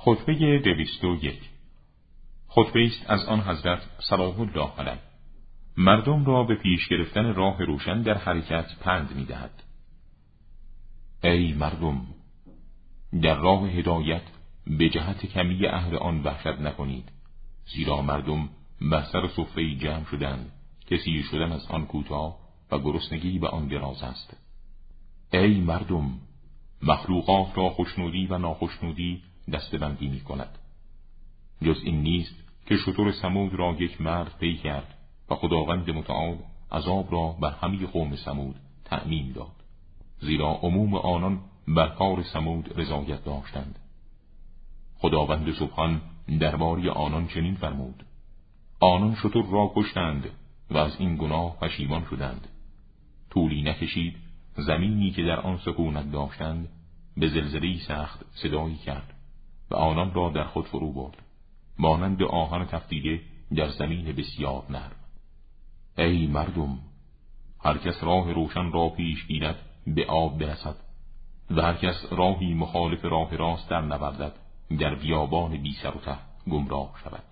خطبه دویست و یک. خطبه است از آن حضرت صلاح الله علیه مردم را به پیش گرفتن راه روشن در حرکت پند می‌دهد. ای مردم در راه هدایت به جهت کمی اهل آن وحشت نکنید زیرا مردم بر سر صفه جمع شدند کسی شدن از آن کوتاه و گرسنگی به آن دراز است. ای مردم مخلوقات را خوشنودی و ناخشنودی دستبندی می کند. جز این نیست که شطور سمود را یک مرد پی کرد و خداوند متعال عذاب را بر همه قوم سمود تأمین داد. زیرا عموم آنان بر کار سمود رضایت داشتند. خداوند سبحان درباری آنان چنین فرمود. آنان شطور را کشتند و از این گناه پشیمان شدند. طولی نکشید زمینی که در آن سکونت داشتند به زلزلهی سخت صدایی کرد. و آنان را در خود فرو برد. مانند آهن تفتیده در زمین بسیار نرم. ای مردم هر کس راه روشن را پیش گیرد به آب برسد و هر کس راهی مخالف راه راست در نوردد در بیابان بی سر و ته گمراه شود.